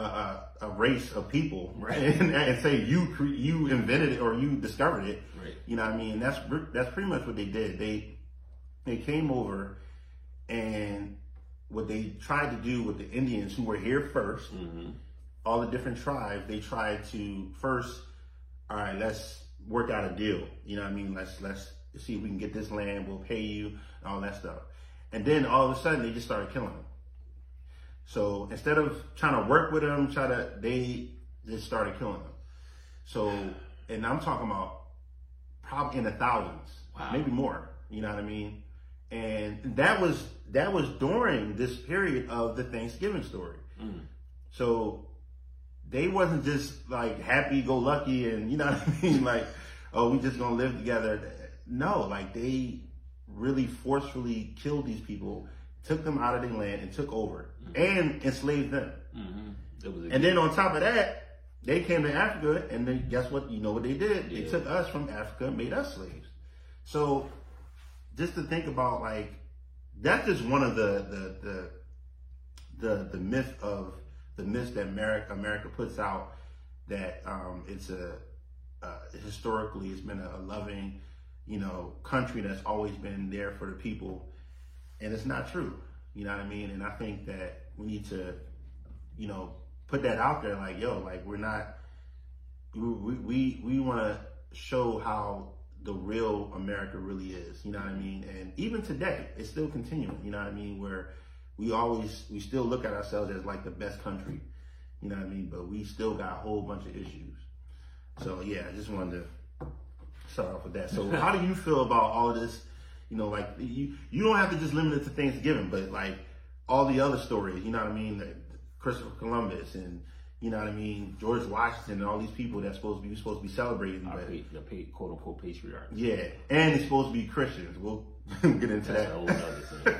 uh, a race of people Right. and, and say you cre- you invented it or you discovered it. Right. You know what I mean? That's that's pretty much what they did. They they came over and what they tried to do with the Indians who were here 1st Mm-hmm. all the different tribes, they tried to first, all right, let's work out a deal. You know what I mean? Let's let's see if we can get this land. We'll pay you and all that stuff. And then all of a sudden, they just started killing them. So instead of trying to work with them, try to they just started killing them. So and I'm talking about probably in the thousands, Wow. maybe more. You know what I mean? And that was that was during this period of the Thanksgiving story. Mm. So they wasn't just like happy go lucky and you know what I mean? Like, oh, we just gonna live together. No, like they really forcefully killed these people, took them out of their land and took over and enslaved them. Mm-hmm. And then on top of that, they came to Africa and then guess what? You know what they did? They took us from Africa and made us slaves. So just to think about like that's just one of the the the the, the myth of the myths that America America puts out that um, it's a uh, historically it's been a, a loving you know country that's always been there for the people and it's not true you know what I mean? And I think that we need to you know put that out there like yo like we're not we we we want to show how the real America really is you know what I mean? And even today it's still continuing you know what I mean? Where we always we still look at ourselves as like the best country you know what I mean? But we still got a whole bunch of issues. So yeah I just wanted to start off with that. So how do you feel about all this you know like you you don't have to just limit it to Thanksgiving but like all the other stories you know what I mean like Christopher Columbus and you know what I mean George Washington and all these people that's supposed to be supposed to be celebrating our but pa- the pa- quote unquote patriarch. yeah and it's supposed to be Christians we'll get into That's that whole other thing.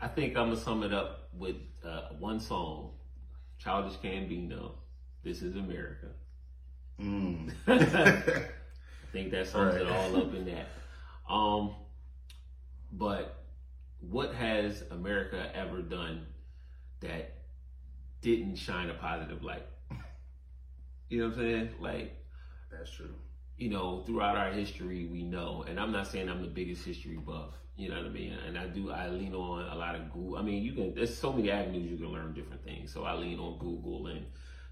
I think I'm gonna sum it up with uh, one song, Childish Gambino. This is America. Mm. I think that sums it all up in that. Um, but what has America ever done that didn't shine a positive light? You know what I'm saying? Like, That's true. you know, throughout our history, we know, and I'm not saying I'm the biggest history buff, you know what I mean? And I do, I lean on a lot of Google. I mean, you can, there's so many avenues you can learn different things. So I lean on Google and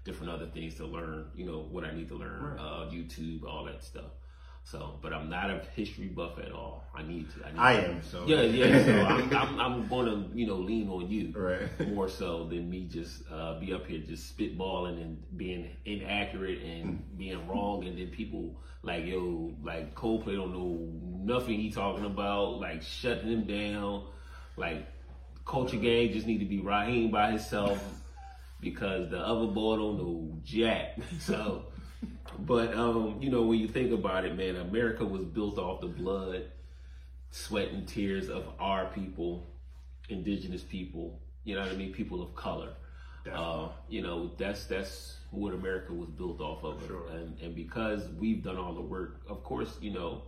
different other things to learn, you know, what I need to learn, Right. uh, YouTube, all that stuff. So, but I'm not a history buff at all. I need to. I, need I to. am so. Yeah, yeah. So I'm, I'm, I'm going to, you know, lean on you Right. more so than me just uh, be up here just spitballing and being inaccurate and being wrong, and then people like yo, like Coldplay don't know nothing he talking about, like shutting him down, like Culture Gang just need to be Raheem by himself because the other boy don't know jack. So, but um, you know when you think about it, man, America was built off the blood, sweat, and tears of our people indigenous people, you know what I mean, people of color. Uh, you know, that's that's what America was built off of. Sure. And and because we've done all the work, of course, you know,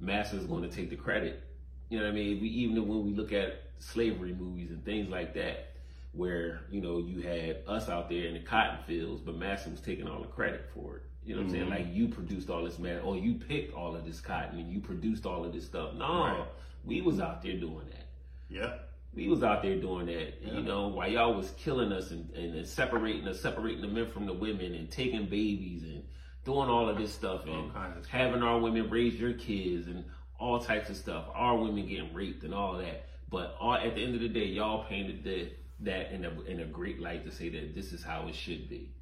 Massa is going to take the credit. You know what I mean? We even when we look at slavery movies and things like that, where you know you had us out there in the cotton fields, but Massa was taking all the credit for it. You know what I'm saying? Like you produced all this man, or you picked all of this cotton and you produced all of this stuff. No, Right. we was out there doing that Yeah. we was out there doing that, you know, while y'all was killing us and, and, and separating us, separating the men from the women and taking babies and doing all of this stuff and having our women raise your kids and all types of stuff. Our women getting raped and all that. But all, at the end of the day, y'all painted the that in a in a great light to say that this is how it should be.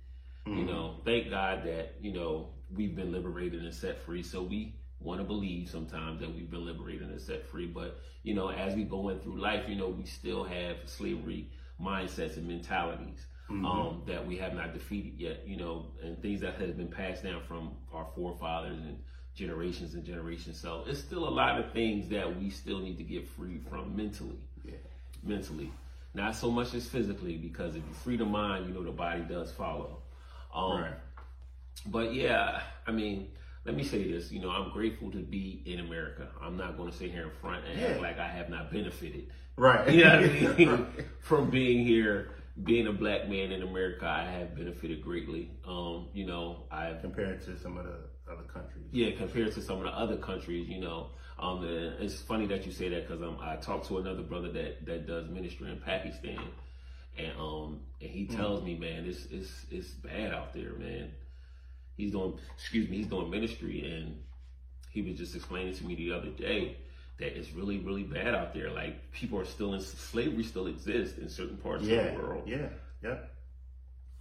Mm-hmm. You know, thank God that you know we've been liberated and set free. So we want to believe sometimes that we've been liberated and set free. But you know, as we go in through life, you know, we still have slavery mindsets and mentalities. Mm-hmm. Um, that we have not defeated yet, you know, and things that has been passed down from our forefathers and generations and generations. So it's still a lot of things that we still need to get free from mentally. Yeah. Mentally. Not so much as physically, because if you free the mind, you know the body does follow. Um, Right. But yeah, I mean, let me say this. You know, I'm grateful to be in America. I'm not going to sit here in front and act like I have not benefited. Right. You know what I mean? From being here, being a black man in America, I have benefited greatly. Um, you know, I've Compared to some of the other countries. yeah, compared to some of the other countries, you know, um, it's funny that you say that because um, I talked to another brother that that does ministry in Pakistan, and um, and he tells me, man, it's it's it's bad out there, man. He's doing, excuse me, he's doing ministry, and he was just explaining to me the other day that it's really really bad out there. Like people are still in slavery, still exists in certain parts Yeah. of the world Yeah. Yep.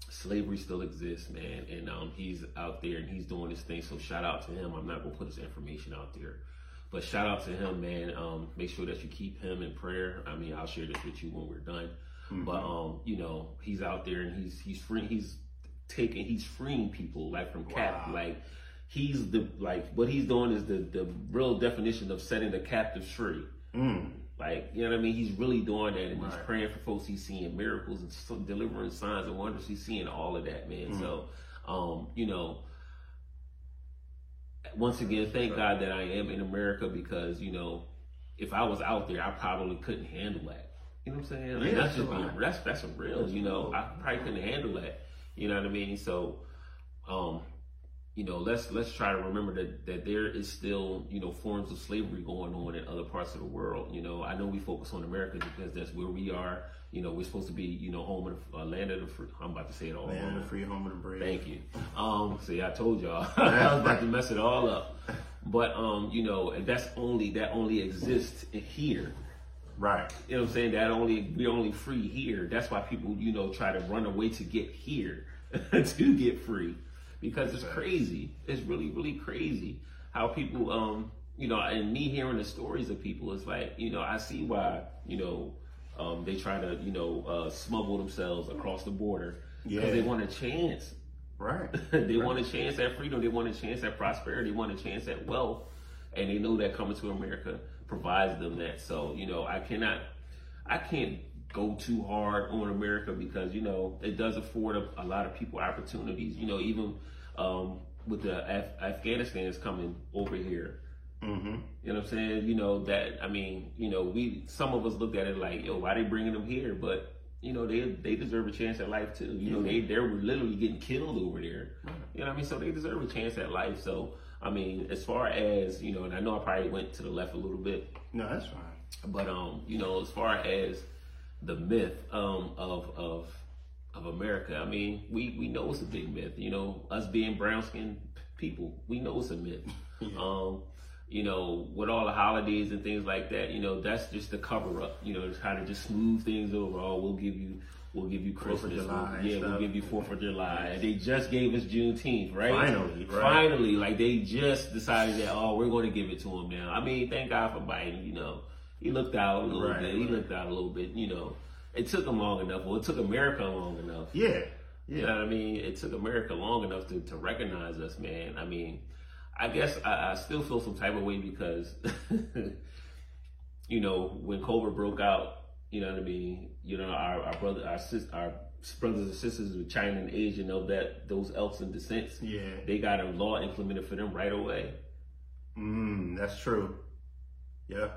slavery still exists, man, and um, he's out there and he's doing this thing. So shout out to him. I'm not gonna put his information out there, but shout out to him, man. Um, make sure that you keep him in prayer. I mean, I'll share this with you when we're done. But um, you know, he's out there and he's he's free. He's taking he's freeing people like from cap Wow. like. He's the like what he's doing is the the real definition of setting the captives free. Mm. Like, you know what I mean? He's really doing that and he's praying for folks. He's seeing miracles and so delivering signs and wonders. He's seeing all of that, man. Mm. So, um, you know, once again, thank God that I am in America because, you know, if I was out there, I probably couldn't handle that. You know what I'm saying? Like, Yeah, that's just being, that's, that's real, you know, I probably couldn't handle that. You know what I mean? So, um, you know, let's let's try to remember that that there is still you know forms of slavery going on in other parts of the world. You know, I know we focus on America because that's where we are. You know, we're supposed to be you know home of the uh, land of the free. I'm about to say it all. Land of the free, home of the brave. Thank you. Um, see, I told y'all I was about to mess it all up, but um, you know, and that's only that only exists here. Right. You know what I'm saying? That only we're only free here. That's why people, you know, try to run away to get here to get free. Because it's crazy. It's really, really crazy how people um, you know, and me hearing the stories of people, it's like, you know, I see why, you know, um, they try to, you know, uh, smuggle themselves across the border because Yeah. they want a chance. Right. they want a chance at freedom. They want a chance at prosperity. They want a chance at wealth, and they know that coming to America provides them that. So you know, I cannot, I can't go too hard on America because you know it does afford a, a lot of people opportunities. You know, even um, with the Af- Afghanistan is coming over here. Mm-hmm. You know what I'm saying? You know that I mean, you know, we some of us look at it like, yo, why they bringing them here? But you know, they they deserve a chance at life too. You know, they they were literally getting killed over there. You know what I mean? So they deserve a chance at life. So I mean, as far as you know, and I know I probably went to the left a little bit, No, that's fine. but um, you know, as far as the myth um of of of America, I mean, we we know it's a big myth. You know, us being brown skinned people, we know it's a myth. Um, you know, with all the holidays and things like that, you know, that's just the cover up. You know, to try to just smooth things over. Oh, we'll give you. We'll give you Fourth of Christmas. July yeah, we'll give you Fourth of July. And they just gave us Juneteenth, right? Finally, right. Finally, like they just decided that oh, we're going to give it to him now. I mean, thank God for Biden. You know, he looked out a little Right, bit. He looked out a little bit. You know, it took him long enough. Well, it took America long enough. Yeah. You Yeah. know what I mean? It took America long enough to, to recognize us, man. I mean, I guess I, I still feel some type of way because, you know, when COVID broke out, you know what I mean? You know, our, our brother, our sis, our brothers and sisters with China and Asia know that those elks and descents, Yeah. they got a law implemented for them right away. Mm, that's true. Yeah.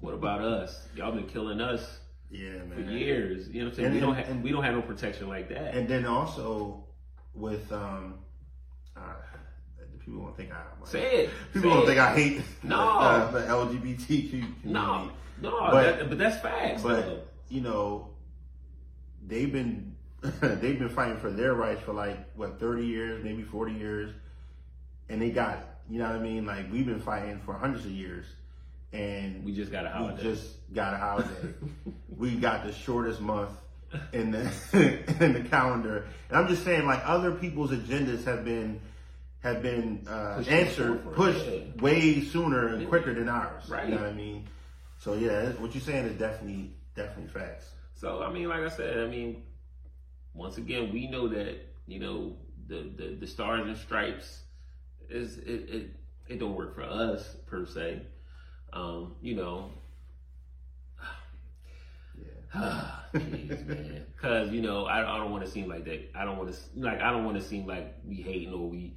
What about us? Y'all been killing us Yeah, man. for years. You know what I'm saying? And- we don't have we don't have no protection like that. And then also with um, uh, people won't think I like, Say it. people Say don't it. think I hate No. uh, the LGBTQ community. No, no, But- that, but that's facts. though. But you know, they've been they've been fighting for their rights for like what thirty years, maybe forty years, and they got it. You know what I mean? Like we've been fighting for hundreds of years, and we just got a holiday. We just got a holiday. we got the shortest month in the in the calendar, and I'm just saying, like other people's agendas have been have been uh, answered, pushed yeah. way sooner and quicker than ours. Right. You know what I mean? So yeah, what you're saying is definitely definitely facts. So I mean, like I said, I mean, once again, we know that you know the the, the stars and stripes is it, it it don't work for us per se. Um, you know, Jeez, man. Cause you know, I, I don't want to seem like that. I don't want to like I don't want to seem like we hating or we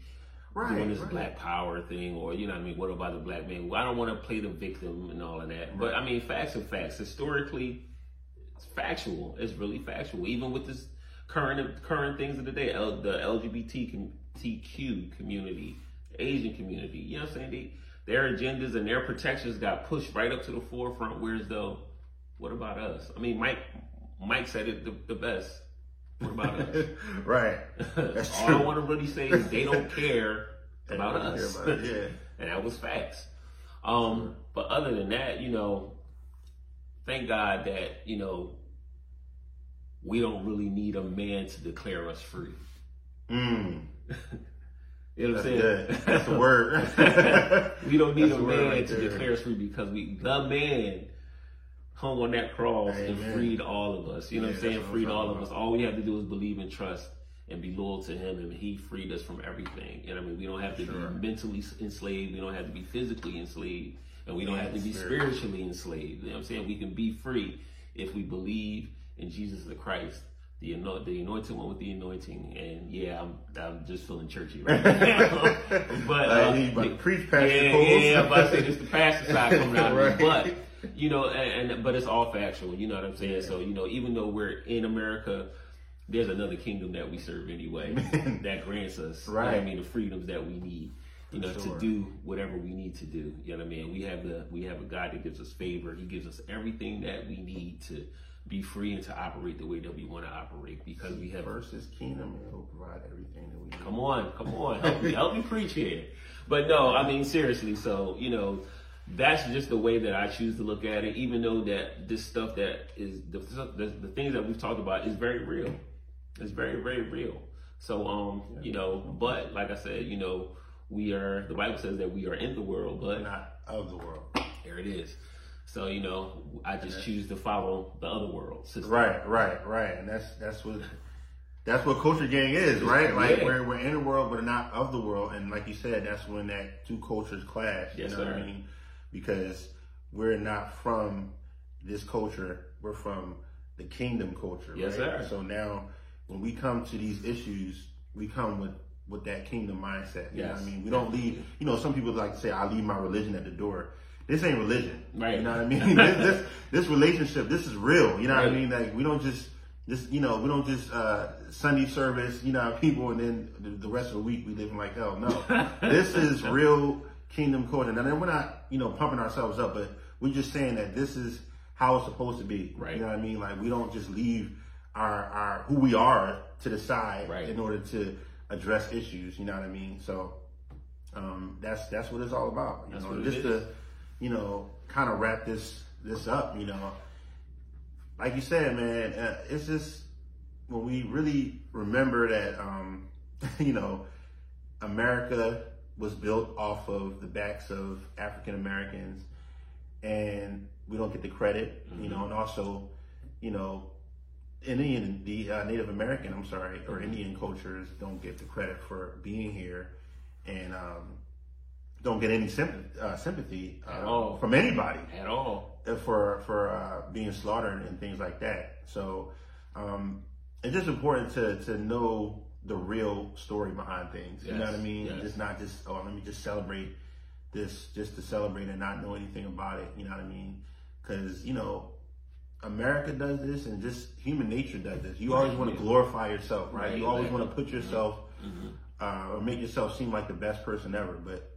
right, doing this right. black power thing or you know what I mean. What about the black man? Well, I don't want to play the victim and all of that. Right. But I mean, facts are facts. Historically, it's factual. It's really factual. Even with this current current things of the day, L, the LGBTQ community, Asian community. You know what I'm saying? They, their agendas and their protections got pushed right up to the forefront. Whereas though, what about us? I mean, Mike Mike said it the, the best. What about us? right. That's All true. I want to really say is they don't care about don't us. Care about yeah. and that was facts. Um, but other than that, you know, thank God that, you know, we don't really need a man to declare us free. Mm. you know what I'm saying? That's the word. we don't need That's a man right to declare us free because we the man hung on that cross Amen. and freed all of us. You know yeah, what I'm saying? Freed all of us. All we have to do is believe and trust and be loyal to him and he freed us from everything. And I mean? We don't have to sure. be mentally enslaved. We don't have to be physically enslaved. And we don't have to be spiritually enslaved. You know what I'm saying? We can be free if we believe in Jesus the Christ the anoint, the anointed one with the anointing, and yeah, I'm I'm just feeling churchy right now. but uh, but preach, pastor. Yeah, yeah, but I say it's the pastor side coming out right. of me. But you know, and, and, but it's all factual. You know what I'm saying? Yeah. So you know, even though we're in America, there's another kingdom that we serve anyway that grants us, right? You know I mean, the freedoms that we need. You know, sure. to do whatever we need to do. You know what I mean? We have the we have a God that gives us favor. He gives us everything that we need to be free and to operate the way that we want to operate because we have His kingdom and He'll provide everything that we need. Come on, come on, help me, help me preach here. But no, I mean seriously. So you know, that's just the way that I choose to look at it. Even though that this stuff that is the the, the things that we've talked about is very real. It's very very real. So um, yeah. you know, but like I said, you know, we are. The Bible says that we are in the world, but not of the world. There it is. So you know, I just choose to follow the other world system. Right, right, right, and that's that's what that's what culture gang is, right? Like yeah. we're we're in the world, but not of the world, and like you said, that's when that two cultures clash. Yes, you know sir. what I mean? Because we're not from this culture; we're from the kingdom culture. Yes, right? sir. So now, when we come to these issues, we come with with that kingdom mindset. You yes. know what I mean? We don't leave. You know, some people like to say, "I leave my religion at the door." this ain't religion. Right. You know what I mean? this, this, this relationship, this is real. You know right. what I mean? Like we don't just this you know we don't just uh, Sunday service you know people and then the, the rest of the week we living like hell. No, this is real kingdom culture. And then we're not you know pumping ourselves up, but we're just saying that this is how it's supposed to be. Right. You know what I mean? Like we don't just leave our our who we are to the side right. in order to address issues. You know what I mean? So um, that's that's what it's all about. You that's know, just to you know, kind of wrap this this up, you know, like you said, man, uh, it's just when we really remember that, um, you know, America was built off of the backs of African Americans, and we don't get the credit, mm-hmm. you know, and also, you know, Indian, the uh, Native American, I'm sorry, or mm-hmm. Indian cultures don't get the credit for being here, and um, don't get any sympathy, uh, sympathy uh, at all from anybody at all for for uh, being slaughtered and things like that. So um, it's just important to to know the real story behind things. Yes. You know what I mean? Yes. It's not just oh let me just celebrate this just to celebrate and not know anything about it. You know what I mean? Because you know America does this and just human nature does this. You always want to glorify yourself, right? right you always want to put yourself mm-hmm. uh, or make yourself seem like the best person ever, but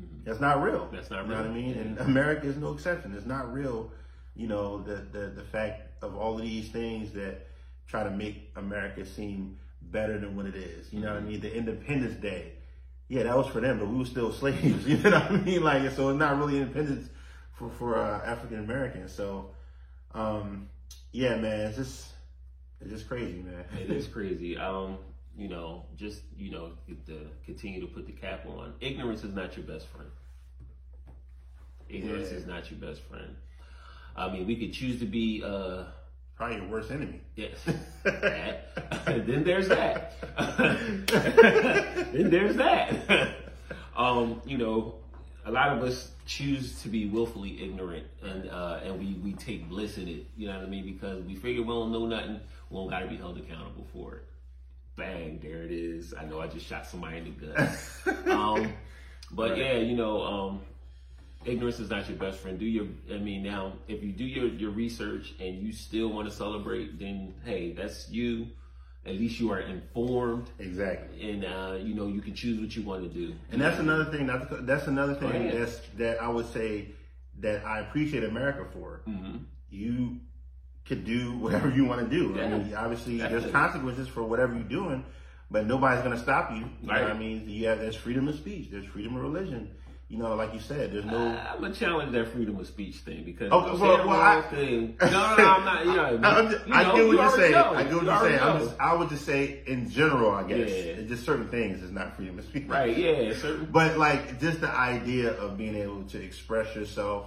Mm-hmm. That's not real. That's not real. You know what I mean? And America is no exception. It's not real. You know, the, the, the fact of all of these things that try to make America seem better than what it is. You know what I mm-hmm. mean? The Independence Day. Yeah, that was for them, but we were still slaves. You know what I mean? Like, so it's not really independence for for uh, African Americans. So, um, yeah, man, it's just it's just crazy, man. it is crazy. Um, you know, just you know, to continue to put the cap on. Ignorance is not your best friend. Ignorance Yeah. is not your best friend. I mean, we could choose to be. uh Probably your worst enemy. Yes. Then there's that. then there's that. um, you know, a lot of us choose to be willfully ignorant and uh, and we, we take bliss in it, you know what I mean? Because we figure we don't know nothing, we don't gotta be held accountable for it. Bang, there it is. I know I just shot somebody in the gut. um, but Right. yeah, you know, um, ignorance is not your best friend. Do your, I mean, now if you do your your research and you still want to celebrate, then hey, that's you. At least you are informed, Exactly. and uh, you know you can choose what you want to do. And that's another thing. To, that's another thing ahead. that's that I would say that I appreciate America for. hmm You could do whatever you want to do. I mean, obviously, Definitely. there's consequences for whatever you're doing, but nobody's going to stop you. You Right. I mean? You have there's freedom of speech. There's freedom of religion. You know, like you said, there's no. I'm gonna challenge that freedom of speech thing because Oh, I'm well, well, I- thing. No, no, no, I'm not. You know, I'm just- you I get what you're saying. know. I get what You you're saying. I'm just, I would just say in general, I guess, Yeah. Just certain things is not freedom of speech. Right? Yeah. Certain. But like just the idea of being able to express yourself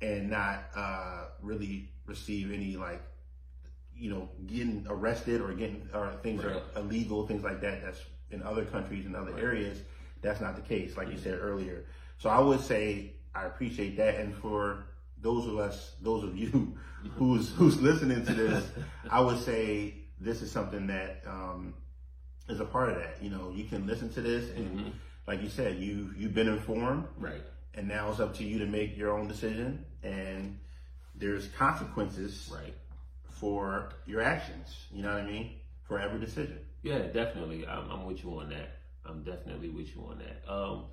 and not uh, really receive any like you know getting arrested or getting or things Right. are illegal things like that that's in other countries and other areas that's not the case like you said earlier so i would say i appreciate that and for those of us those of you who's who's listening to this i would say this is something that um is a part of that you know you can listen to this and Mhm. like you said you you've been informed Right. and now it's up to you to make your own decision and there's consequences Right. for your actions you know what i mean for every decision Yeah, definitely. I'm, I'm with you on that. I'm definitely with you on that. Um,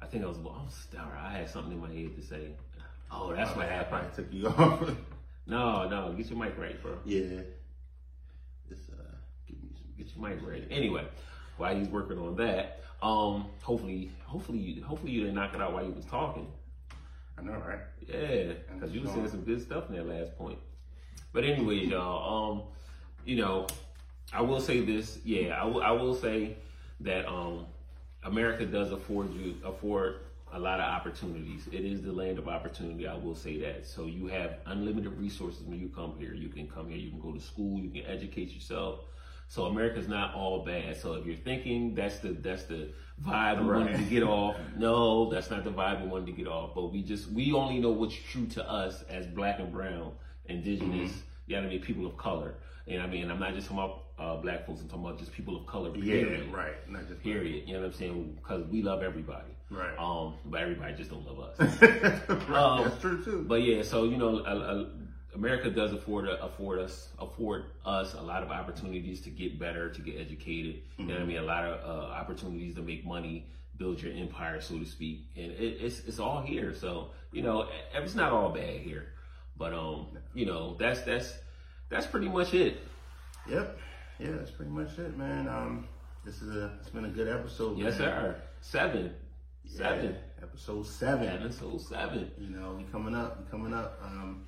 I think I was. I'm sorry. I had something in my head to say. Oh, that's what I happened. probably took you off No, no. Get your mic right, bro. yeah just uh give me some Get your mic right. Anyway, while he's working on that, um, hopefully, hopefully, you, hopefully you didn't knock it out while you was talking. i know right Yeah, because you were saying some good stuff in that last point. But anyways, y'all, um, you know, I will say this. Yeah, I will. I will say that um, America does afford you afford a lot of opportunities. It is the land of opportunity. I will say that. So you have unlimited resources when you come here. You can come here. You can go to school. You can educate yourself. So America's not all bad. So if you're thinking that's the that's the vibe we wanted to get off, no, that's not the vibe we wanted to get off. But we just we only know what's true to us as black and brown, indigenous, you know what I mean, people of color. And I mean, I'm not just talking about uh, black folks. I'm talking about just people of color. yeah Period. right not just Period. You know what I'm saying? Because we love everybody. right Um, but everybody just don't love us. right. Um, that's true too But yeah, so you know, America does afford afford us afford us a lot of opportunities to get better, to get educated. You know what I mean? A lot of uh, opportunities to make money, build your empire, so to speak. And it, it's it's all here. So you know, e- it's not all bad here. But um, you know, that's that's that's pretty much it. yep yeah that's pretty much it man um this is a it's been a good episode Yes, man. sir. Seven, seven, Yeah, episode seven Episode seven. you know, we coming up, we coming up. Um,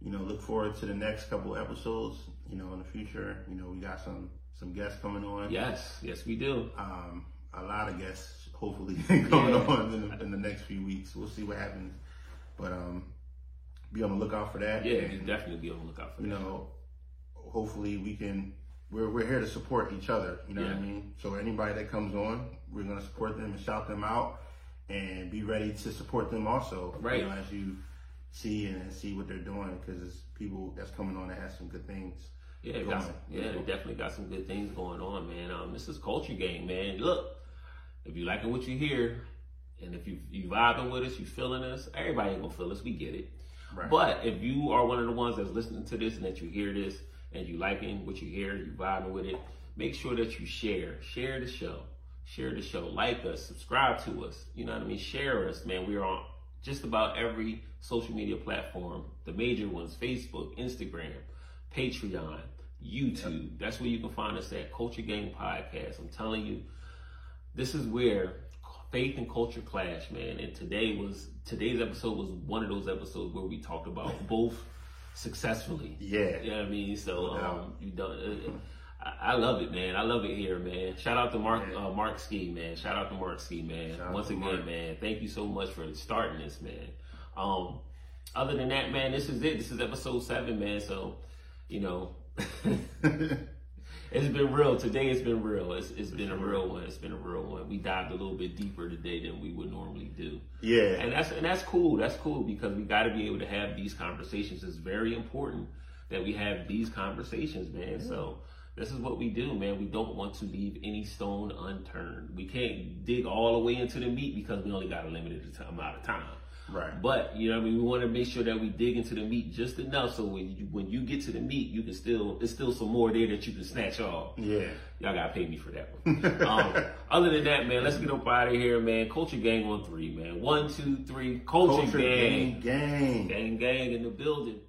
you know, look forward to the next couple episodes. You know, in the future, you know, we got some some guests coming on. Yes, yes, we do. Um, a lot of guests, hopefully, coming Yeah. on in the, in the next few weeks. We'll see what happens, but um, be on the lookout for that. Yeah, And, definitely be on the lookout for you that. You know, hopefully we can. We're, we're here to support each other. You know what I mean. So anybody that comes on, we're gonna support them and shout them out, and be ready to support them also. Right. You know, as you see and see what they're doing, because it's people that's coming on that has some good things. Yeah, going. got some, yeah, they definitely got some good things going on, man. Um, this is culture gang, man. Look, if you liking what you hear, and if you you vibing with us, you feeling us, everybody ain't gonna feel us. We get it. Right. But if you are one of the ones that's listening to this and that you hear this and you liking what you hear, you vibing with it, make sure that you share. Share the show. Share the show. Like us. Subscribe to us. You know what I mean? Share us, man. We're on just about every social media platform. The major ones: Facebook, Instagram, Patreon, YouTube. That's where you can find us at Culture Gang Podcast. I'm telling you, this is where faith and culture clash, man. And today was today's episode was one of those episodes where we talked about both successfully. Yeah. You know what I mean? So um, you done. Uh, I, I love it, man. I love it here, man. Shout out to Mark Yeah. uh, Mark Ski, man. Shout out to Mark Ski, man. Shout Once again, Mark. man. Thank you so much for starting this, man. Um, other than that, man, this is it. This is episode seven, man. So, you know, it's been real. Today it's been real. It's, it's been a real one. It's been a real one. We dived a little bit deeper today than we would normally do. yeah. And that's and that's cool. That's cool because we got to be able to have these conversations. It's very important that we have these conversations, man. So this is what we do, man. We don't want to leave any stone unturned. We can't dig all the way into the meat because we only got a limited amount of time. Right. But you know, what I mean, we want to make sure that we dig into the meat just enough so when you when you get to the meat, you can still there's still some more there that you can snatch off. Yeah. Y'all gotta pay me for that one. um, other than that, man, let's get up out of here, man. Culture gang on three, man. One, two, three. Culture, Culture gang. gang. gang. Gang, gang in the building.